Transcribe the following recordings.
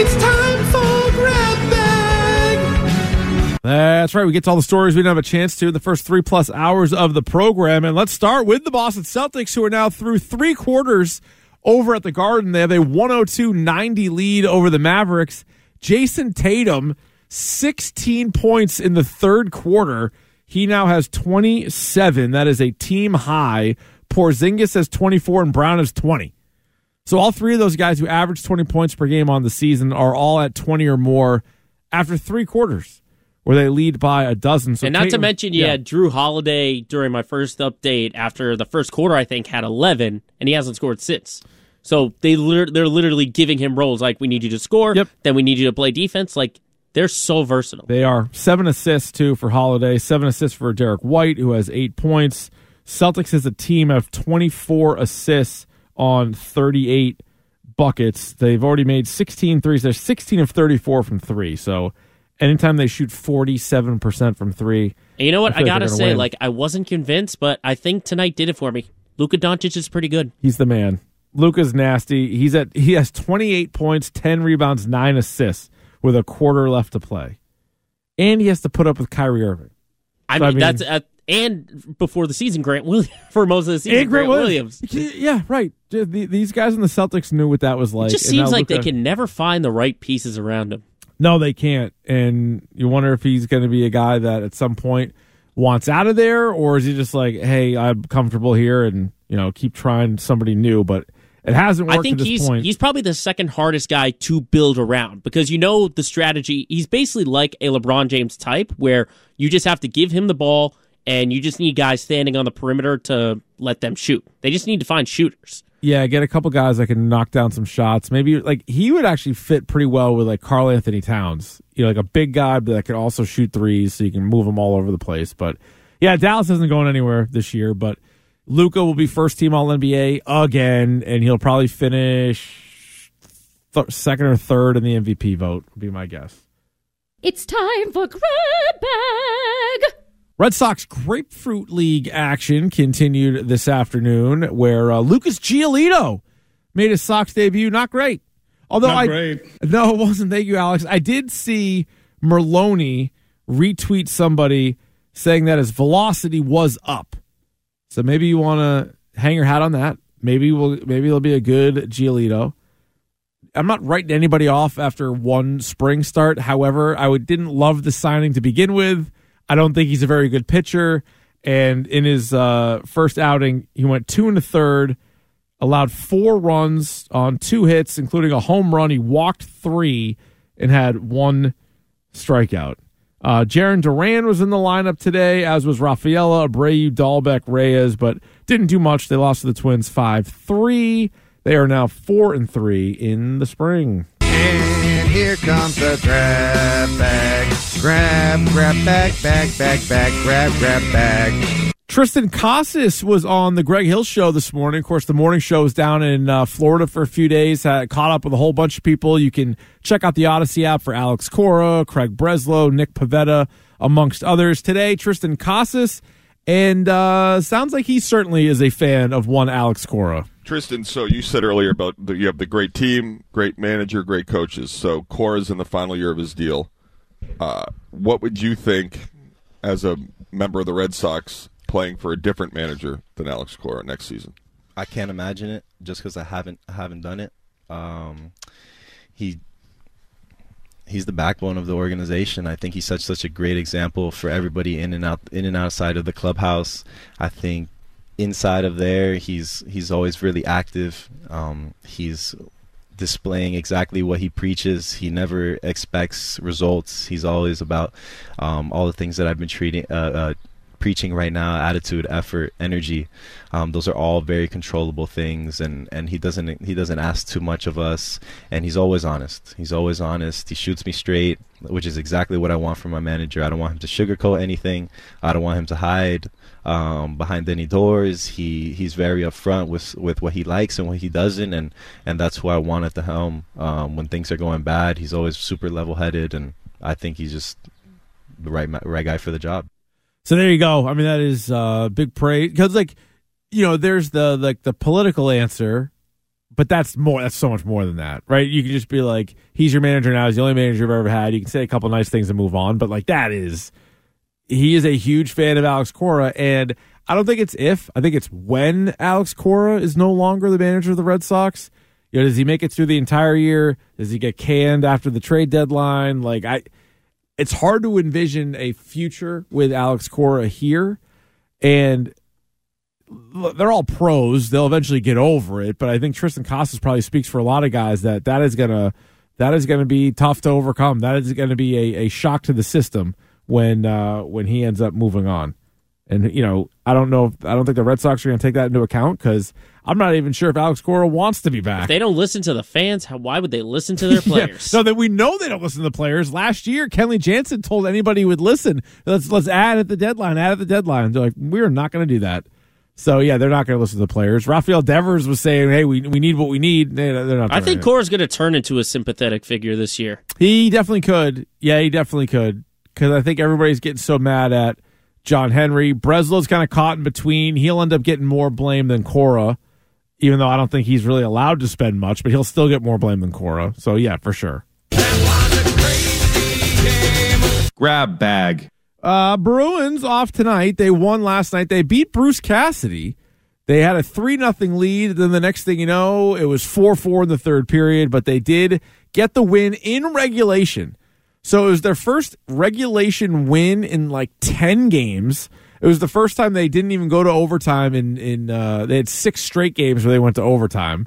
It's time for grab bag. That's right. We get to all the stories we didn't have a chance to in the first three plus hours of the program. And let's start with the Boston Celtics, who are now through three quarters over at the Garden. They have a 102 90 lead over the Mavericks. Jayson Tatum, 16 points in the third quarter. He now has 27. That is a team high. Porzingis has 24 and Brown has 20. So all three of those guys who average 20 points per game on the season are all at 20 or more after three quarters where they lead by a dozen. So and not to mention, you yeah. had Jrue Holiday during my first update after the first quarter. I think had eleven, and he hasn't scored since. So they they're literally giving him roles like we need you to score, Yep. then we need you to play defense. Like they're so versatile. They are seven assists too for Holiday, seven assists for Derrick White, who has eight points. Celtics as a team have 24 assists on 38 buckets. They've already made 16 threes. They're 16 of 34 from three. So anytime they shoot 47% from three, And you know what? I I, gotta say, win. like I wasn't convinced, but I think tonight did it for me. Luka Doncic is pretty good. he's the man. Luka's nasty. He's at he has 28 points, 10 rebounds, 9 assists with a quarter left to play. And he has to put up with Kyrie Irving. I mean, I mean- that's uh, and before the season, Grant Williams for most of the season, And Grant Grant Williams. Williams. Yeah, right. These guys in the Celtics knew what that was like. It just seems like they can never find the right pieces around him. No, they can't. And you wonder if he's going to be a guy that at some point wants out of there, or is he just like, hey, I'm comfortable here and you know keep trying somebody new? But it hasn't worked I think he's point. he's probably the second hardest guy to build around because you know the strategy. He's basically like a LeBron James type where you just have to give him the ball and you just need guys standing on the perimeter to let them shoot. They just need to find shooters. yeah, get a couple guys that can knock down some shots. Maybe like he would actually fit pretty well with like Karl-Anthony Towns. You know, like a big guy but that can also shoot threes, so you can move them all over the place. But yeah, Dallas isn't going anywhere this year. But Luka will be first team All NBA again, and he'll probably finish th- second or third in the MVP vote. Would be my guess. It's time for grab bag. Red Sox Grapefruit League action continued this afternoon, where uh, Lucas Giolito made his Sox debut. Not great, although Not I great. no, it wasn't. Thank you, Alex. I did see Merloni retweet somebody saying that his velocity was up. So maybe you want to hang your hat on that. Maybe we'll maybe it'll be a good Giolito. I'm not writing anybody off after one spring start. However, I would, didn't love the signing to begin with. I don't think he's a very good pitcher. And in his uh, first outing, he went two and a third, allowed four runs on two hits, including a home run. He walked three and had one strikeout. Uh, Jarren Duran was in the lineup today, as was Rafaela, Abreu, Dalbec, Reyes, but didn't do much. They lost to the Twins 5 3. They are now 4 and 3 in the spring. Here comes the grab bag. Grab, grab bag, bag, bag, bag, grab, grab bag. Triston Casas was on the Greg Hill show this morning. Of course, the morning show was down in uh, Florida for a few days. Had caught up with a whole bunch of people. You can check out the Audacy app for Alex Cora, Craig Breslow, Nick Pivetta, amongst others. Today, Triston Casas, and uh, sounds like he certainly is a fan of one Alex Cora. Triston, so you said earlier about the, you have the great team, great manager, great coaches. So Cora's in the final year of his deal. Uh, what would you think as a member of the Red Sox playing for a different manager than Alex Cora next season? I can't imagine it just because I haven't haven't done it. Um, he he's the backbone of the organization. I think he's such such a great example for everybody in and out in and outside of the clubhouse. I think inside of there, he's he's always really active. Um, he's displaying exactly what he preaches. He never expects results. He's always about um, all the things that I've been treating, uh, uh, preaching right now: attitude, effort, energy. Um, those are all very controllable things, and, and he doesn't he doesn't ask too much of us. And he's always honest. He's always honest. He shoots me straight, which is exactly what I want from my manager. I don't want him to sugarcoat anything. I don't want him to hide um, behind any doors. He he's very upfront with with what he likes and what he doesn't, and and that's who I want at the helm. Um, when things are going bad, he's always super level headed, and I think he's just the right right guy for the job. So there you go. I mean, that is uh, big praise because, like, you know, there's the like the political answer, but that's more. That's so much more than that, right? You can just be like, he's your manager now. He's the only manager you've ever had. You can say a couple nice things and move on, but like that is, he is a huge fan of Alex Cora, and I don't think it's if. I think it's when Alex Cora is no longer the manager of the Red Sox. You know, does he make it through the entire year? Does he get canned after the trade deadline? Like I, it's hard to envision a future with Alex Cora here, and they're all pros. They'll eventually get over it, but I think Triston Casas probably speaks for a lot of guys that that is gonna that is gonna be tough to overcome. That is gonna be a, a shock to the system when uh, when he ends up moving on. And you know, I don't know. If, I don't think the Red Sox are going to take that into account because I'm not even sure if Alex Cora wants to be back. If they don't listen to the fans, how, why would they listen to their players? Yeah. No, that we know they don't listen to the players. Last year, Kenley Jansen told anybody who would listen, let's let's add at the deadline, add at the deadline. They're like, we're not going to do that. So yeah, they're not going to listen to the players. Rafael Devers was saying, "Hey, we we need what we need." They, are not. I think Cora's going to turn into a sympathetic figure this year. He definitely could. Yeah, he definitely could. Because I think everybody's getting so mad at John Henry. Breslow's kind of caught in between. He'll end up getting more blame than Cora, even though I don't think he's really allowed to spend much, but he'll still get more blame than Cora. So, yeah, for sure. Grab bag. Uh, Bruins off tonight. They won last night. They beat Bruce Cassidy. They had a 3 nothing lead. Then the next thing you know, it was 4 4 in the third period, but they did get the win in regulation. So it was their first regulation win in like 10 games. It was the first time they didn't even go to overtime in in uh, they had six straight games where they went to overtime.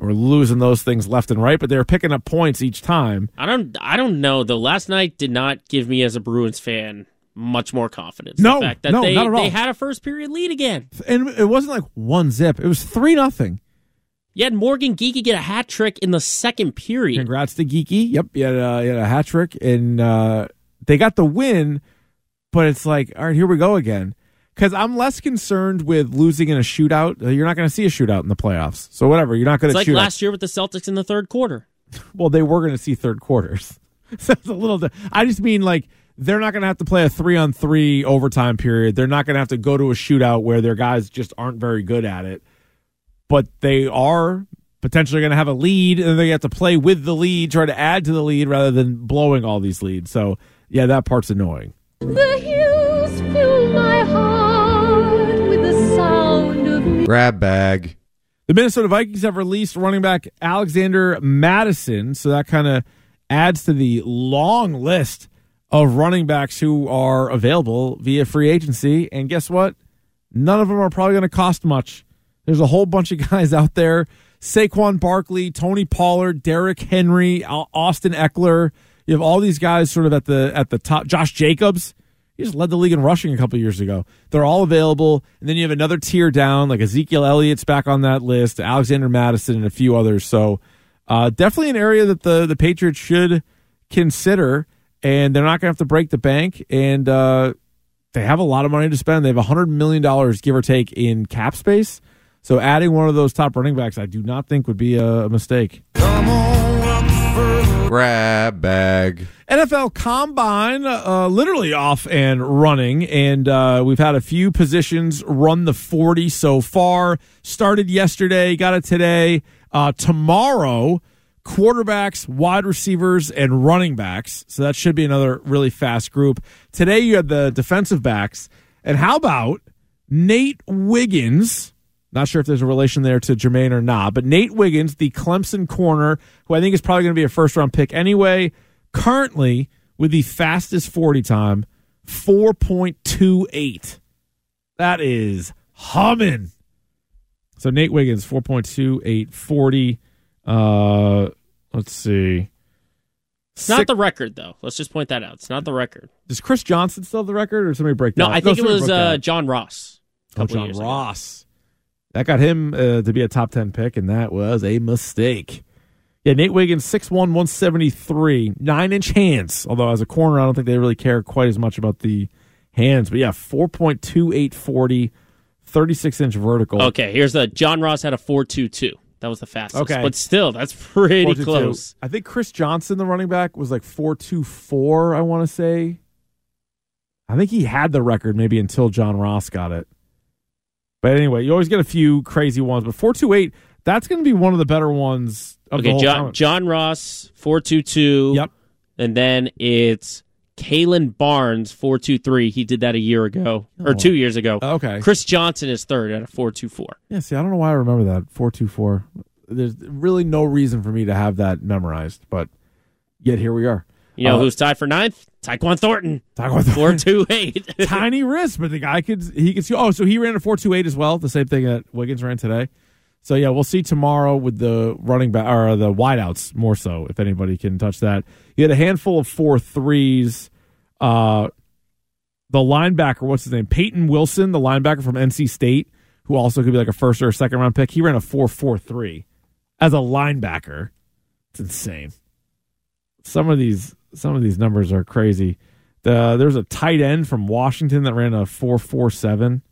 Or losing those things left and right, but they were picking up points each time. I don't I don't know though. Last night did not give me as a Bruins fan much more confidence. No, the fact that no, they, not at all. they had a first period lead again. And it wasn't like one zip. It was three nothing. You had Morgan Geekie get a hat trick in the second period. Congrats to Geekie. Yep, he had a, he had a hat trick, and uh, they got the win. But it's like, all right, here we go again. Because I'm less concerned with losing in a shootout. You're not going to see a shootout in the playoffs. So whatever, you're not going to like last year with the Celtics in the third quarter. well, they were going to see third quarters. so it's a little. I just mean like they're not going to have to play a three on three overtime period. They're not going to have to go to a shootout where their guys just aren't very good at it. But they are potentially going to have a lead, and they have to play with the lead, try to add to the lead rather than blowing all these leads. So yeah, that part's annoying. The hills fill my heart with the sound of music. Grab bag. The Minnesota Vikings have released running back Alexander Mattison, so that kind of adds to the long list of running backs who are available via free agency. And guess what? None of them are probably going to cost much. There's a whole bunch of guys out there: Saquon Barkley, Tony Pollard, Derrick Henry, Austin Ekeler. You have all these guys sort of at the at the top. Josh Jacobs. He just led the league in rushing a couple years ago. They're all available. And then you have another tier down, like Ezekiel Elliott's back on that list, Alexander Mattison, and a few others. So uh, definitely an area that the, the Patriots should consider. And they're not going to have to break the bank. And uh, they have a lot of money to spend. They have $100 million, give or take, in cap space. So adding one of those top running backs, I do not think would be a, mistake. Grab bag. NFL Combine uh, literally off and running, and uh, we've had a few positions run the 40 so far. Started yesterday, got it today. Uh, tomorrow, quarterbacks, wide receivers, and running backs. So that should be another really fast group. Today, you had the defensive backs. And how about Nate Wiggins? Not sure if there's a relation there to Jermaine or not, but Nate Wiggins, the Clemson corner, who I think is probably going to be a first round pick anyway, currently with the fastest 40 time, 4.28. That is humming. So Nate Wiggins, 4.28, 40. Uh, let's see. It's not the record though. Let's just point that out. It's not the record. Does Chris Johnson still have the record, or somebody break that? No, I think it was uh. John Ross. Oh, John years ago. That got him uh, to be a top 10 pick, and that was a mistake. Yeah, Nate Wiggins, 6'1, 173, nine inch hands. Although, as a corner, I don't think they really care quite as much about the hands. But yeah, 4.28, 40, 36 inch vertical. Okay, here's the John Ross had a four two two. That was the fastest. Okay. but still, that's pretty close. I think Chris Johnson, the running back, was like 4.24, I want to say. I think he had the record maybe until John Ross got it. But anyway, you always get a few crazy ones. But 4.28, That's going to be one of the better ones. Of Okay, John. John Ross four two two. Yep. And then it's Kalon Barnes four two three. He did that a year ago oh, or two years ago. Okay. Chris Johnson is third at a four two four. Yeah, see, I don't know why I remember that four two four. There's really no reason for me to have that memorized, but yet here we are. You know Uh, who's tied for ninth? Tyquan Thornton Tyquan Thornton. four two eight. Tiny wrist, but the guy could he could see. Oh, so he ran a four two eight as well. The same thing that Wiggins ran today. So yeah, we'll see tomorrow with the running back or the wideouts more so if anybody can touch that. He had a handful of four threes. Uh, the linebacker, what's his name? Peyton Wilson, the linebacker from NC State, who also could be like a first or a second round pick. He ran a four four three as a linebacker. It's insane. Some of these some of these numbers are crazy. The, there's a tight end from Washington that ran a four four seven.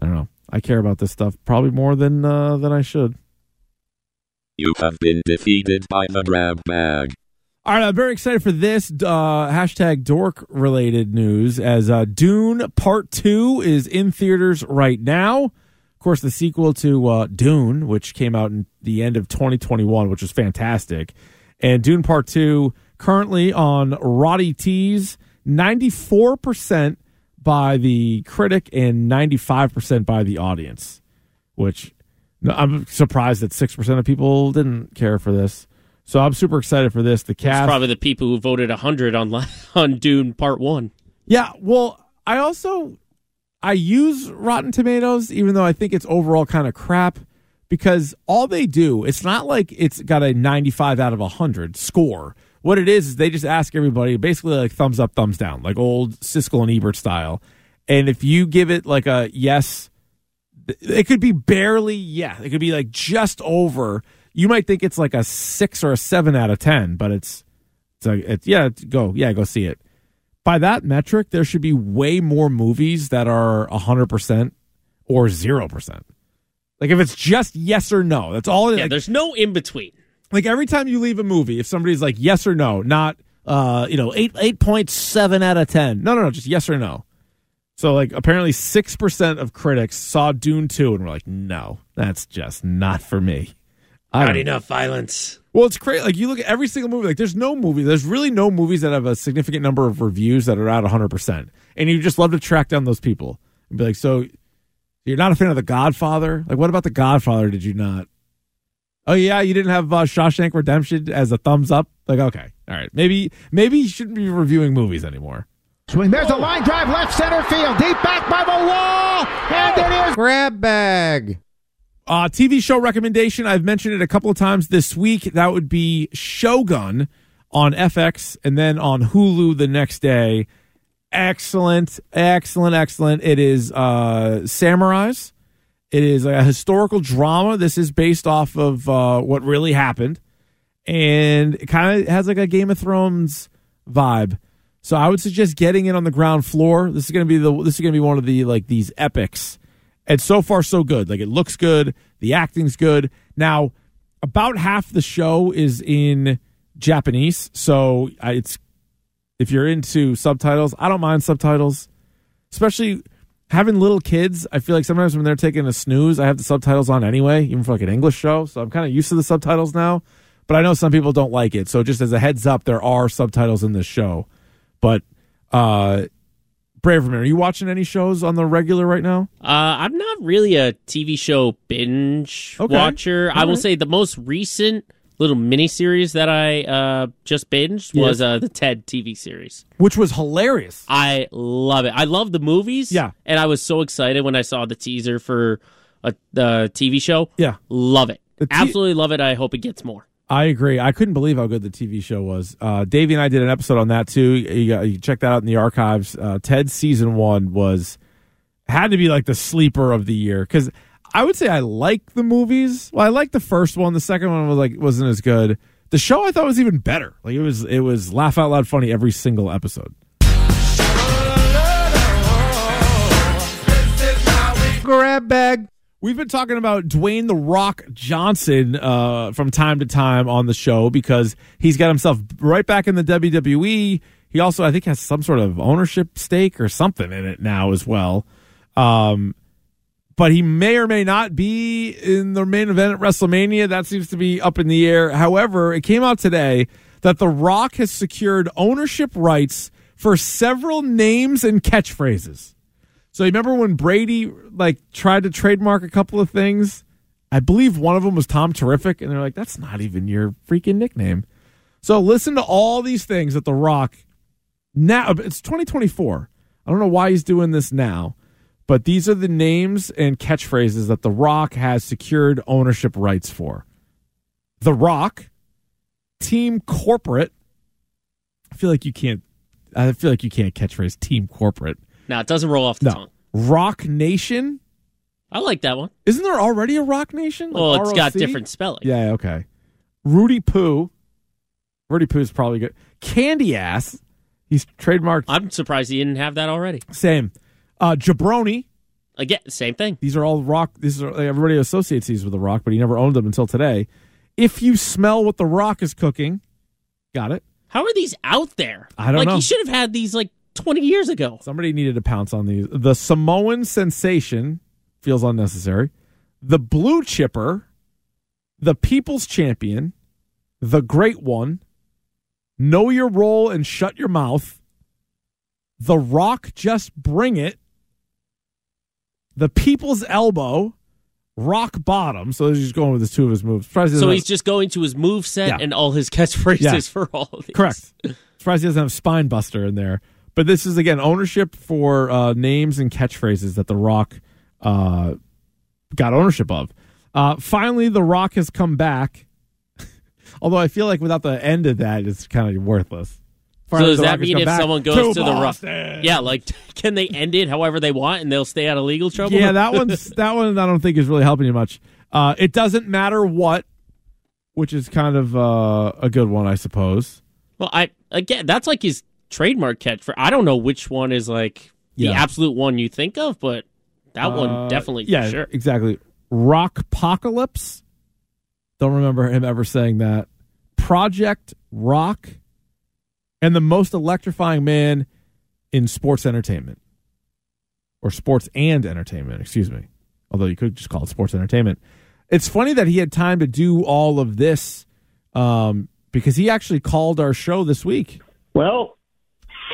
I don't know. I care about this stuff probably more than uh, than I should. You have been defeated by the grab bag. All right, I'm very excited for this uh, hashtag dork related news as uh, Dune Part 2 is in theaters right now. Of course, the sequel to uh, Dune, which came out in the end of 2021, which was fantastic. And Dune Part 2 currently on Roddy T's 94% by the critic and 95% by the audience, which I'm surprised that 6% of people didn't care for this. So I'm super excited for this. The It's cast. probably the people who voted hundred on on Dune Part One. Yeah, well, I also I use Rotten Tomatoes even though I think it's overall kind of crap because all they do, it's not like it's got a 95 out of 100 score. What it is is they just ask everybody basically like thumbs up, thumbs down, like old Siskel and Ebert style. And if you give it like a yes, it could be barely yeah, it could be like just over. You might think it's like a 6 or a 7 out of 10, but it's it's like it's yeah, it's- go. Yeah, go see it by that metric, there should be way more movies that are 100% or 0%. Like if it's just yes or no, that's all. Yeah, like, there's no in between. Like every time you leave a movie, if somebody's like yes or no, not uh, you know, 8 8.7 out of 10. No, no, no, just yes or no. So like apparently 6% of critics saw Dune 2 and were like, "No, that's just not for me." I Not enough violence. well, it's crazy. Like you look at every single movie. Like there's no movie. There's really no movies that have a significant number of reviews that are at 100. percent And you just love to track down those people and be like, so you're not a fan of The Godfather? Like what about The Godfather? Did you not? Oh yeah, you didn't have uh, Shawshank Redemption as a thumbs up. Like okay, all right, maybe maybe you shouldn't be reviewing movies anymore. Swing. There's a line drive left center field. Deep back by the wall. And it is. Grab bag. Uh, TV show recommendation. I've mentioned it a couple of times this week. That would be Shogun on FX and then on Hulu the next day. Excellent, excellent, excellent. It is uh, Samurais. It is a historical drama. This is based off of uh, what really happened, and it kind of has like a Game of Thrones vibe. So I would suggest getting it on the ground floor. This is gonna be the this is gonna be one of the like these epics and so far so good. Like it looks good, the acting's good. Now, about half the show is in Japanese, so it's if you're into subtitles, I don't mind subtitles, especially having little kids. I feel like sometimes when they're taking a snooze, I have the subtitles on anyway, even for like an English show. So I'm kind of used to the subtitles now. But I know some people don't like it. So just as a heads up, there are subtitles in this show. But uh Braverman, are you watching any shows on the regular right now? Uh, I'm not really a TV show binge Okay. watcher. I will right. say the most recent little mini series that I uh, just binged Yes. was uh, the Ted TV series. Which was hilarious. I love it. I love the movies. Yeah. and I was so excited when I saw the teaser for a, the TV show. Yeah. Love it. T- Absolutely love it. I hope it gets more. I agree. I couldn't believe how good the TV show was. Uh, Davey and I did an episode on that too. You, you check that out in the archives. Uh, Ted season one was had to be like the sleeper of the year because I would say I like the movies. Well, I liked the first one. The second one was like wasn't as good. The show I thought was even better. Like it was it was laugh out loud funny every single episode. Grab bag. We've been talking about Dwayne the Rock Johnson uh, from time to time on the show because he's got himself right back in the WWE. He also, I think, has some sort of ownership stake or something in it now as well. Um, but he may or may not be in the main event at WrestleMania. That seems to be up in the air. However, it came out today that The Rock has secured ownership rights for several names and catchphrases. So you remember when Brady like tried to trademark a couple of things? I believe one of them was Tom Terrific, and they're like, "That's not even your freaking nickname." So listen to all these things that The Rock now. It's 2024. I don't know why he's doing this now, but these are the names and catchphrases that The Rock has secured ownership rights for. The Rock, Team Corporate. I feel like you can't. I feel like you can't catchphrase Team Corporate. Now it doesn't roll off the No. tongue. Rock Nation. I like that one. Isn't there already a Rock Nation? Like Well, it's got different spelling. Yeah, yeah, okay. Roody Poo. Roody Poo is probably good. Candy Ass. He's trademarked. I'm surprised he didn't have that already. Same. Uh, Jabroni. Again, same thing. These are all Rock. These are everybody associates these with the Rock, but he never owned them until today. If you smell what the Rock is cooking, got it. How are these out there? I don't like, know. He should have had these like 20 years ago. Somebody needed to pounce on these. The Samoan Sensation feels unnecessary. The Blue Chipper, the People's Champion, the Great One, Know Your Role and Shut Your Mouth, The Rock Just Bring It, The People's Elbow, Rock Bottom. So he's just going with his two of his moves. Surprised So he's just going to his move set Yeah. and all his catchphrases Yeah. for all of these. Correct. Surprised he doesn't have Spine Buster in there. But this is again ownership for uh, names and catchphrases that The Rock uh, got ownership of. Uh, finally, The Rock has come back. Although I feel like without the end of that, it's kind of worthless. So does The that Rock has mean if back someone goes to, the rock? Boston. Yeah, like can they end it however they want and they'll stay out of legal trouble? Yeah, that one's that one. I don't think is really helping you much. Uh, it doesn't matter what, which is kind of uh, a good one, I suppose. Well, I again, that's like his trademark catch for. I don't know which one is like the Yeah. absolute one you think of, but that one Uh, definitely yeah, sure. exactly. Rock Apocalypse. Don't remember him ever saying that. Project Rock, and the most electrifying man in sports entertainment, or sports and entertainment. Excuse me. Although you could just call it sports entertainment. It's funny that he had time to do all of this um, because he actually called our show this week. Well,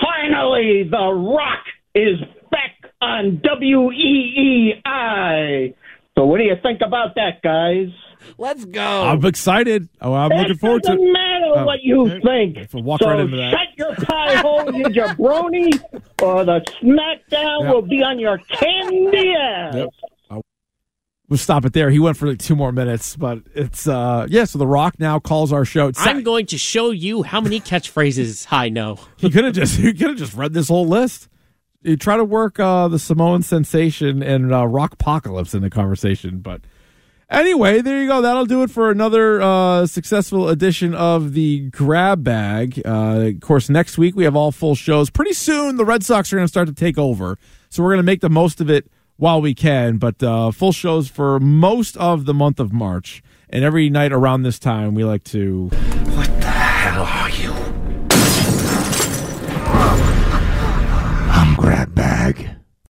finally, The Rock is back on WEEI. So, what do you think about that, guys? Let's go. I'm excited. Oh, I'm looking forward to it. doesn't matter Oh, what you okay. think. So walk so right into that. shut your pie hole, you jabroni, or the SmackDown Yep. will be on your candy ass. Yep. We'll stop it there. He went for like two more minutes, but it's uh yeah. So The Rock now calls our show. It's- I'm going to show you how many catchphrases I know. he could have just he could have just read this whole list. You try to work uh the Samoan sensation and uh, Rock Apocalypse in the conversation, but anyway, there you go. That'll do it for another uh successful edition of the Grab Bag. Uh, of course, next week we have all full shows. Pretty soon, the Red Sox are going to start to take over, so we're going to make the most of it while we can. But uh, full shows for most of the month of March, and every night around this time we like to. What the hell are you? I'm Grab Bag.